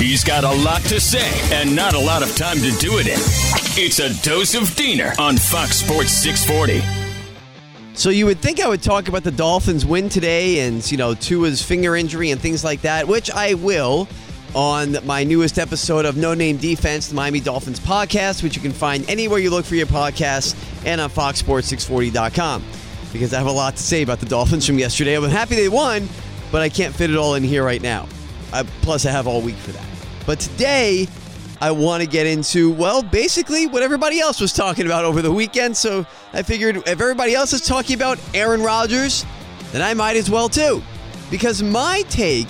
He's got a lot to say and not a lot of time to do it in. It's a dose of Diener on Fox Sports 640. So you would think I would talk about the Dolphins win today and, you know, Tua's finger injury and things like that, which I will on my newest episode of No Name Defense, the Miami Dolphins podcast, which you can find anywhere you look for your podcast and on foxsports640.com. Because I have a lot to say about the Dolphins from yesterday. I'm happy they won, but I can't fit it all in here right now. I, plus, I have all week for that. But today, I want to get into, well, basically what everybody else was talking about over the weekend. So I figured if everybody else is talking about Aaron Rodgers, then I might as well too. Because my take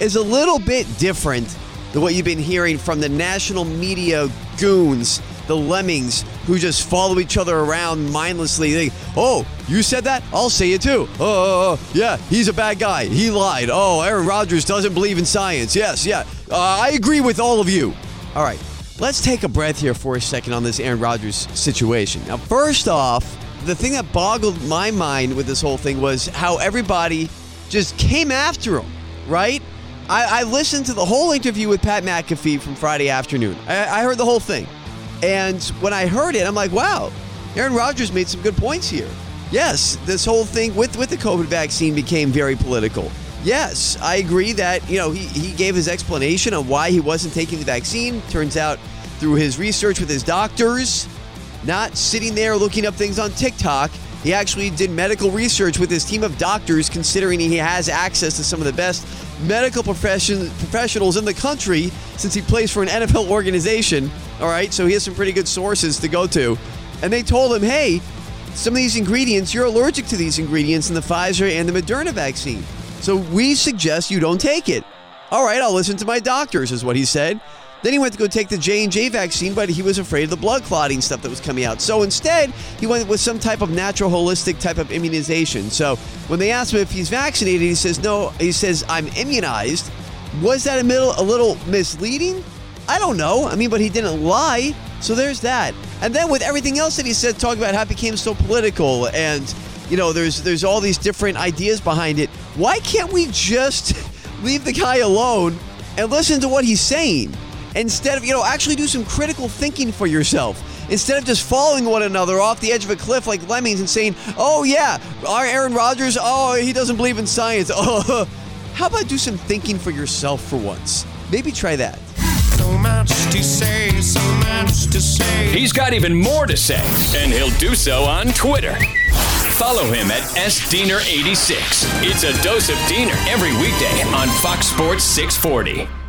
is a little bit different than what you've been hearing from the national media goons, the lemmings, who just follow each other around mindlessly. They, oh, you said that? I'll say it too. Oh, yeah, he's a bad guy. He lied. Oh, Aaron Rodgers doesn't believe in science. Yes, yeah. Uh, I agree with all of you. All right, let's take a breath here for a second on this Aaron Rodgers situation. Now, first off, the thing that boggled my mind with this whole thing was how everybody just came after him, right? I, I listened to the whole interview with Pat McAfee from Friday afternoon. I, I heard the whole thing. And when I heard it, I'm like, wow, Aaron Rodgers made some good points here. Yes, this whole thing with, with the COVID vaccine became very political. Yes, I agree that, you know, he, he gave his explanation on why he wasn't taking the vaccine. Turns out through his research with his doctors, not sitting there looking up things on TikTok, he actually did medical research with his team of doctors, considering he has access to some of the best medical profession, professionals in the country since he plays for an NFL organization. All right, so he has some pretty good sources to go to. And they told him, hey, some of these ingredients, you're allergic to these ingredients in the Pfizer and the Moderna vaccine. So we suggest you don't take it. All right, I'll listen to my doctors, is what he said. Then he went to go take the J&J vaccine, but he was afraid of the blood clotting stuff that was coming out. So instead, he went with some type of natural holistic type of immunization. So when they asked him if he's vaccinated, he says no. He says I'm immunized. Was that a, middle, a little misleading? I don't know. I mean, but he didn't lie. So there's that. And then with everything else that he said, talking about how it became so political and you know, there's there's all these different ideas behind it. Why can't we just leave the guy alone and listen to what he's saying? Instead of, you know, actually do some critical thinking for yourself. Instead of just following one another off the edge of a cliff like lemmings and saying, oh, yeah, our Aaron Rodgers, oh, he doesn't believe in science. Oh, how about do some thinking for yourself for once? Maybe try that. So much to say, so much to say. He's got even more to say, and he'll do so on Twitter. Follow him at SDiener86. It's a dose of Diener every weekday on Fox Sports 640.